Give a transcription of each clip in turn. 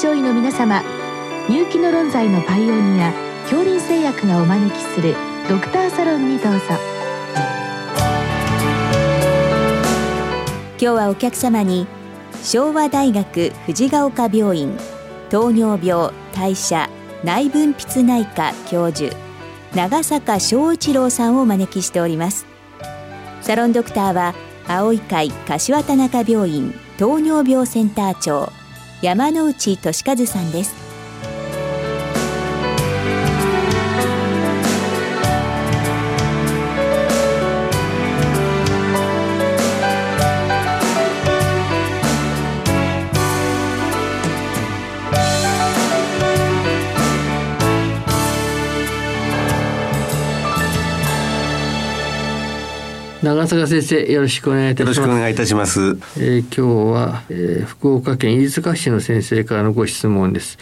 症医の皆様入気の論剤のパイオニア恐林製薬がお招きするドクターサロンにどうぞ。今日はお客様に昭和大学藤ヶ丘病院糖尿病代謝内分泌内科教授長坂翔一郎さんをお招きしております。サロンドクターは青い会柏田中病院糖尿病センター長山内俊和さんです。長坂先生よろしくお願いいたします。よろしくお願いいたします。えー、今日は、えー、福岡県飯塚市の先生からのご質問です。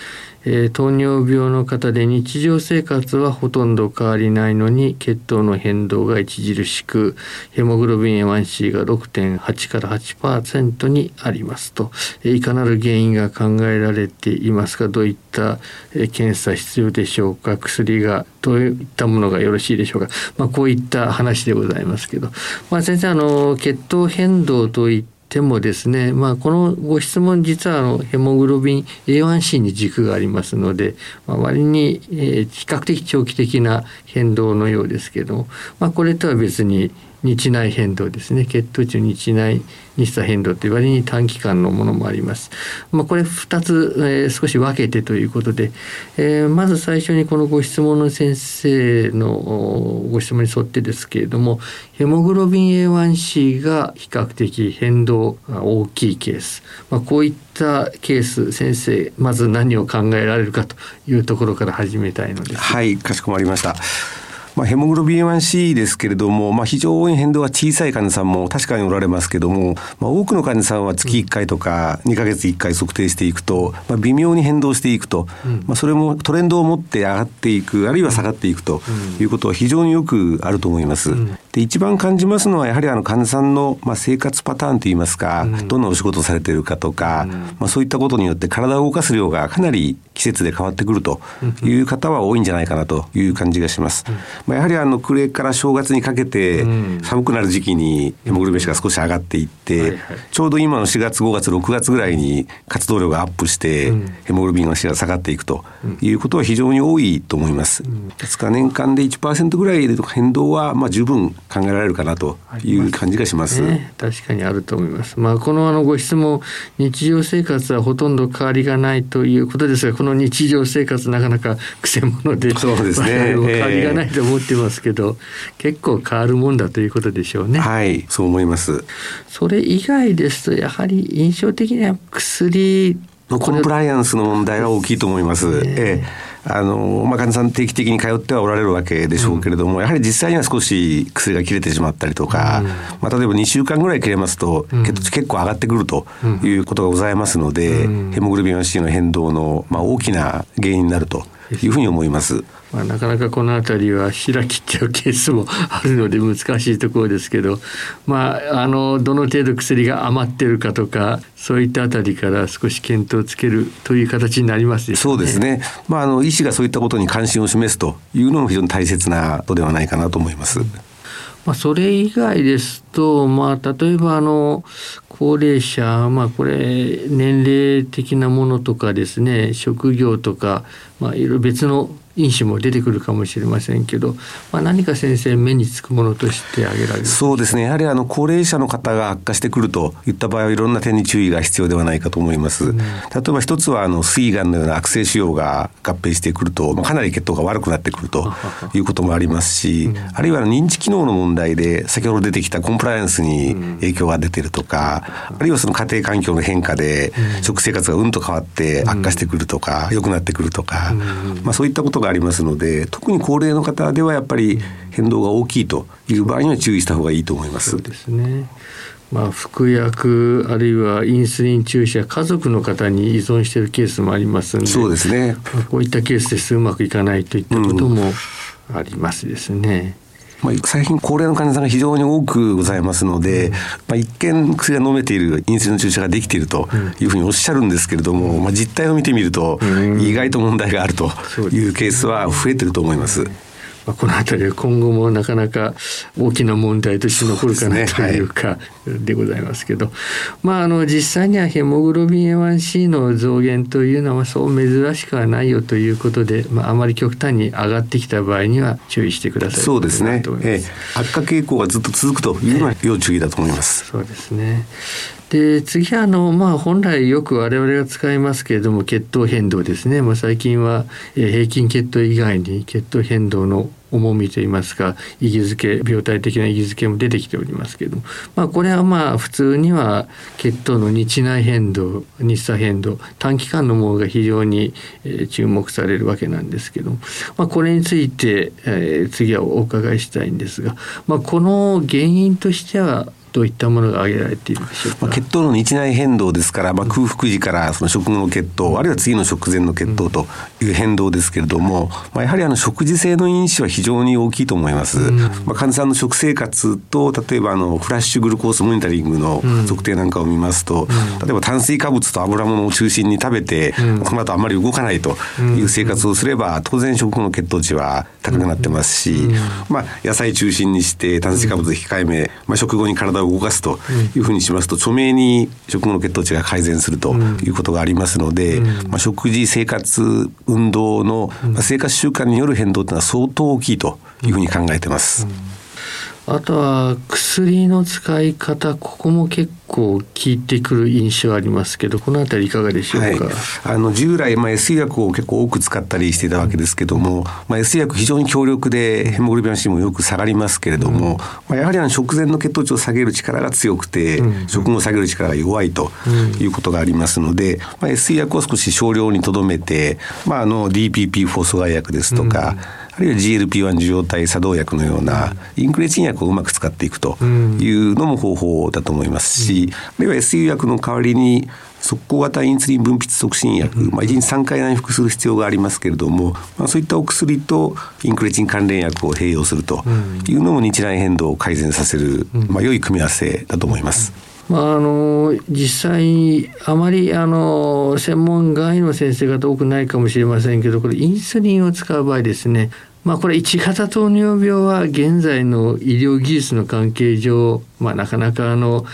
えー、糖尿病の方で日常生活はほとんど変わりないのに血糖の変動が著しくヘモグロビン A1C が6.8から8%にありますと、えー、いかなる原因が考えられていますか？どういった、えー、検査必要でしょうか？薬がどういったものがよろしいでしょうか、まあ、こういった話でございますけど、まあ、先生あの血糖変動といったてもですね、まあ、このご質問実はあのヘモグロビン A1C に軸がありますので、まあ、割に、え、比較的長期的な変動のようですけど、まあ、これとは別に日内変動ですね血糖値の日内日差変動という割に短期間のものもあります。まあ、これ2つ、えー、少し分けてということで、えー、まず最初にこのご質問の先生のご質問に沿ってですけれどもヘモグロビン A1C が比較的変動が大きいケース、まあ、こういったケース先生まず何を考えられるかというところから始めたいのです。はいかしこまりました。まあ、ヘモグロビン A1C ですけれども、まあ、非常に変動が小さい患者さんも確かにおられますけども、まあ、多くの患者さんは月1回とか2か月1回測定していくと、まあ、微妙に変動していくと、まあ、それもトレンドを持って上がっていくあるいは下がっていくということは非常によくあると思います。で一番感じますのはやはりあの患者さんのまあ生活パターンといいますか、どんなお仕事をされているかとか、まあ、そういったことによって体を動かす量がかなり季節で変わってくるという方は多いんじゃないかなという感じがします。まあ、やはりあの暮れから正月にかけて寒くなる時期にヘモグロビンが少し上がっていって、ちょうど今の4月5月6月ぐらいに活動量がアップしてヘモグロビンが下がっていくということは非常に多いと思います。ですから年間で1%ぐらいで変動はまあ十分考えられるかなという感じがします。ね、確かにあると思います。まあこのあのご質問日常生活はほとんど変わりがないということですが、この日常生活なかなかくせ者で、そうですね。変わりがないと思ってますけど、結構変わるもんだということでしょうね。はい、そう思います。それ以外ですとやはり印象的には薬のコンプライアンスの問題は大きいと思います。ええあの、まあ、患者さん定期的に通ってはおられるわけでしょうけれども、うん、やはり実際には少し薬が切れてしまったりとか、うん、まあ、例えば2週間ぐらい切れますと、血糖値結構上がってくるということがございますので、ヘモグロビン 1C の変動の、まあ、大きな原因になるというふうに思います。まあ、なかなかこの辺りは開きっちゃうケースもあるので難しいところですけど、まあ、あのどの程度薬が余ってるかとかそういったあたりから少し検討をつけるという形になります、ね、そうですね、まあ、あの医師がそういったことに関心を示すというのも非常に大切なことではないかなと思います。まあ、それ以外ですと、まあ、例えばあの高齢者、まあ、これ年齢的なものとかですね職業とか、まあ、いろいろ別の因子も出てくるかもしれませんけど、まあ、何か先生目につくものとして挙げられる？そうですね。やはりあの高齢者の方が悪化してくるといった場合はいろんな点に注意が必要ではないかと思います、うん、例えば一つはあの膵がんのような悪性腫瘍が合併してくるとかなり血糖が悪くなってくるということもありますし、うん、あるいは認知機能の問題で先ほど出てきたコンプライアンスに影響が出てるとか、うん、あるいはその家庭環境の変化で食生活がうんと変わって悪化してくるとか、良くなってくるとか、まあ、そういったことがありますので特に高齢の方ではやっぱり変動が大きいという場合には注意した方がいいと思います。そうですねまあ、服薬あるいはインスリン注射家族の方に依存しているケースもありますのでそうですね、こういったケースですうまくいかないといったこともありますですね。まあ、最近高齢の患者さんが非常に多くございますので、まあ、一見薬が飲めているインスリンの注射ができているというふうにおっしゃるんですけれども、まあ、実態を見てみると意外と問題があるというケースは増えてると思います。まあ、この辺りは今後もなかなか大きな問題として残るかなというかでございますけど、まあ、あの実際にはヘモグロビン A1C の増減というのはそう珍しくはないよということで、まあ、あまり極端に上がってきた場合には注意してくださいそうですね、えー、悪化傾向がずっと続くというのは要注意だと思います。そうですねで次はあの、まあ、本来よく我々が使いますけれども血糖変動ですね、まあ、最近は平均血糖以外に血糖変動の重みといいますか意義づけ病態的な意義づけも出てきておりますけれども、まあ、これはまあ普通には血糖の日内変動日差変動短期間のものが非常に注目されるわけなんですけども、まあ、これについて、え、次はお伺いしたいんですが、まあ、この原因としてはどういったものが挙げられているでしょうか、まあ、血糖の日内変動ですから、まあ、空腹時からその食後の血糖あるいは次の食前の血糖という変動ですけれども、まあ、やはりあの食事性の因子は非常に大きいと思います、まあ、患者さんの食生活と例えばあのフラッシュグルコースモニタリングの測定なんかを見ますと、例えば炭水化物と油物を中心に食べて、その後あまり動かないという生活をすれば当然食後の血糖値は高くなってますし、まあ、野菜中心にして炭水化物控えめ、まあ、食後に体を動かすというふうにしますと著名に食後の血糖値が改善するということがありますので、まあ、食事生活運動の生活習慣による変動というのは相当大きいというふうに考えてます。あとは薬の使い方ここも結構効いてくる印象ありますけどこの辺りいかがでしょうか、はい、あの従来、まあ、S 薬を結構多く使ったりしていたわけですけども、まあ、S 薬非常に強力でヘモグロビン C もよく下がりますけれども、うん、まあ、やはりあの食前の血糖値を下げる力が強くて、うん、食後を下げる力が弱いということがありますので、まあ、S 薬を少し少量にとどめて、まあ、あの DPP4 阻害薬ですとか、うんあるいは GLP-1 受容体作動薬のようなインクレチン薬をうまく使っていくというのも方法だと思いますし、あるいは SU 薬の代わりに速攻型インスリン分泌促進薬、まあ、1日3回内服する必要がありますけれども、まあ、そういったお薬とインクレチン関連薬を併用するというのも日内変動を改善させる、まあ、良い組み合わせだと思います。まあ、あの実際あまりあの専門外の先生方多くないかもしれませんけどこれインスリンを使う場合ですねまあこれ1型糖尿病は現在の医療技術の関係上、まあ、なかなかあの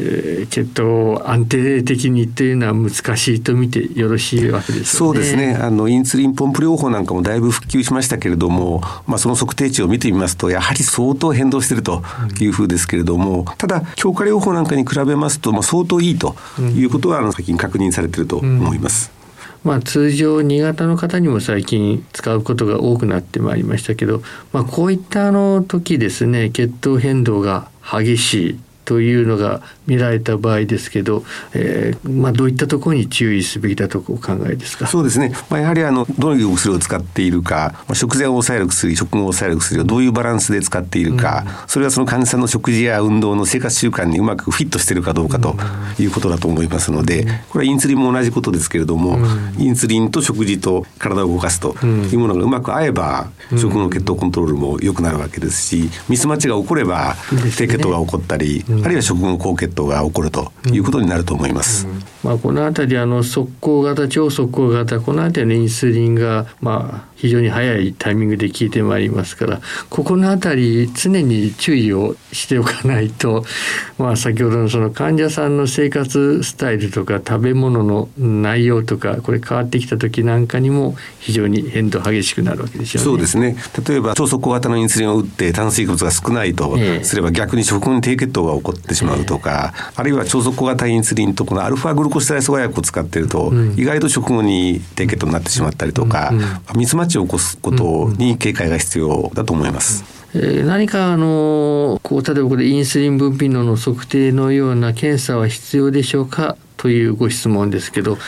えー、血糖を安定的にっていうのは難しいと見てよろしいわけです、ね、そうですねあのインスリンポンプ療法なんかもだいぶ復旧しましたけれども、まあ、その測定値を見てみますとやはり相当変動しているというふうですけれども、うん、ただ強化療法なんかに比べますと、まあ、相当いいということは、あの最近確認されていると思います。うんまあ、通常新潟の方にも最近使うことが多くなってまいりましたけど、まあ、こういったあの時ですね血糖変動が激しい。というのが見られた場合ですけど、えーまあ、どういったところに注意すべきだとお考えですか？そうですね、まあ、やはりあのどういうお薬を使っているか、まあ、食前を抑える薬食後を抑える薬をどういうバランスで使っているか、うん、それはその患者さんの食事や運動の生活習慣にうまくフィットしているかどうかということだと思いますので、これはインスリンも同じことですけれども、うん、インスリンと食事と体を動かすというものがうまく合えば、食後の血糖コントロールも良くなるわけですしミスマッチが起これば低血糖が起こったり、あるいは食後の高血糖が起こるということになると思います。まあ、この辺りあの速攻型超速攻型この辺りのインスリンがまあ非常に早いタイミングで効いてまいりますからここの辺り常に注意をしておかないと、まあ、先ほどのその患者さんの生活スタイルとか食べ物の内容とかこれ変わってきた時なんかにも非常に変動激しくなるわけですよね。そうですね。例えば超速攻型のインスリンを打って炭水化物が少ないとすれば、逆に食後に低血糖が起こってしまうとか、えー、あるいは超速攻型インスリンとこのアルファグルコシダイ阻害薬を使っていると、うん、意外と食後に低血糖になってしまったりとか、ミスマッチを起こすことに警戒が必要だと思います。えー、何かあのこう例えばこれインスリン分泌能の測定のような検査は必要でしょうか？というご質問ですけど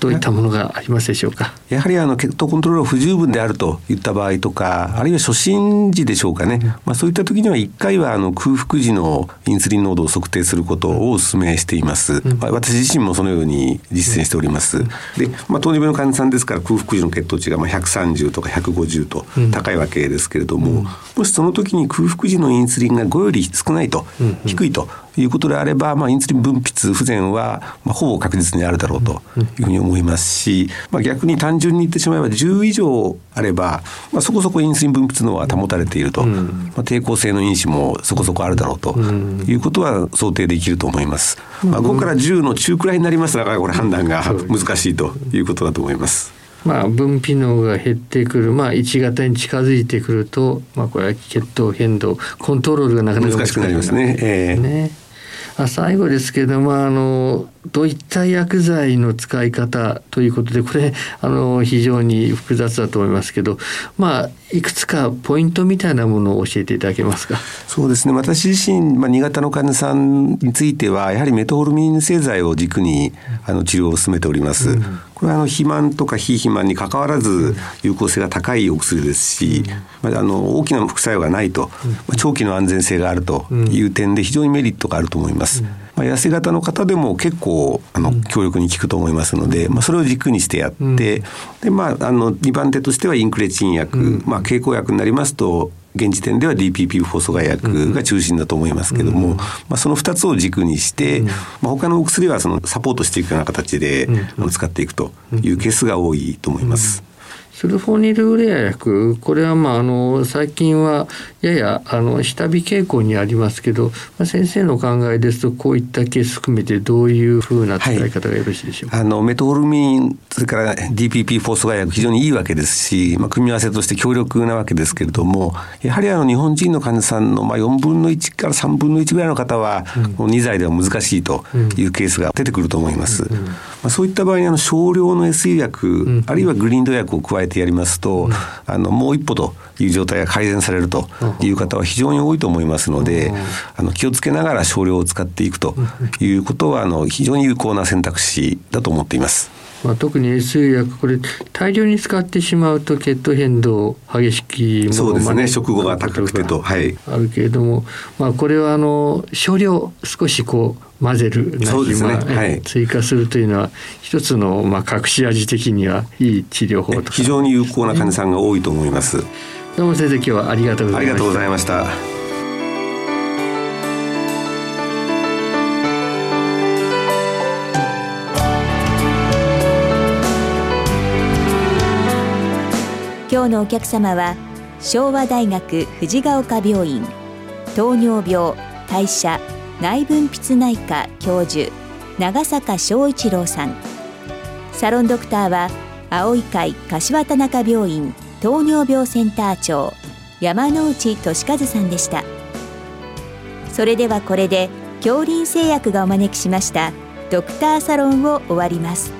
どういったものがありますでしょうか？やはりあの血糖コントロールが不十分であるといった場合とかあるいは初診時でしょうかね、まあ、そういった時には1回はあの空腹時のインスリン濃度を測定することをお勧めしています、まあ、私自身もそのように実践しております、で、まあ、糖尿病の患者さんですから空腹時の血糖値がまあ130とか150と高いわけですけれども、もしその時に空腹時のインスリンが5より少ないと、低いということであれば、まあ、インスリン分泌不全は、まあ、ほぼ確実にあるだろうというふうに思いますし、まあ、逆に単純に言ってしまえば10以上あれば、まあ、そこそこインスリン分泌能は保たれていると、まあ、抵抗性の因子もそこそこあるだろうということは想定できると思います。まあ、5から10の中くらいになりますからこれ判断が難しいということだと思います。まあ、分泌能が減ってくる、まあ、1型に近づいてくると、まあ、これは血糖変動コントロールがなかなか難しくなりますね。えー、ね最後ですけれどもあのどういった薬剤の使い方ということでこれあの非常に複雑だと思いますけどまあいくつかポイントみたいなものを教えていただけますか？そうですね。私自身、まあ、新潟の患者さんについてはやはりメトホルミン製剤を軸にあの治療を進めております。うん。これはあの肥満とか非肥満にかかわらず有効性が高いお薬ですし、まあ、あの大きな副作用がないと、まあ、長期の安全性があるという点で非常にメリットがあると思います。まあ、痩せ型の方でも結構あの強力に効くと思いますので、まあ、それを軸にしてやって、でまあ、あの2番手としてはインクレチン薬、まあ、経口薬になりますと現時点では DPP 放阻害薬が中心だと思いますけども、まあ、その2つを軸にして、まあ、他のお薬はそのサポートしていくような形で使っていくというケースが多いと思います。スルフォニルウレア薬これはまああの最近はややあの下火傾向にありますけど、まあ、先生の考えですとこういったケース含めてどういうふうな使い方がよろしいでしょうか、はい、あのメトホルミンそれから DPP フォースガ薬非常にいいわけですし、まあ、組み合わせとして強力なわけですけれどもやはりあの日本人の患者さんのまあ4分の1から3分の1ぐらいの方は、うん、2剤では難しいというケースが出てくると思います。うんうん、まあ、そういった場合にあの少量の SE 薬、あるいはグリーンド薬を加えてやりますと、うん、あのもう一歩という状態が改善されるという方は非常に多いと思いますので、あの気をつけながら少量を使っていくということはあの非常に有効な選択肢だと思っています。まあ、特に SU 薬これ大量に使ってしまうと血糖変動激しきものそうですね。食後が高くてと、はい、あるけれども、まあ、これはあの少量少しこう混ぜるなり、ね。はい、追加するというのは一つのまあ隠し味的にはいい治療法と非常に有効な患者さんが多いと思います。どうも先生今日はありがとうございました。今日のお客様は昭和大学藤ヶ丘病院糖尿病代謝内分泌内科教授長坂翔一郎さん。サロンドクターは青い会柏田中病院糖尿病センター長山内俊和さんでした。それではこれで恐林製薬がお招きしましたドクターサロンを終わります。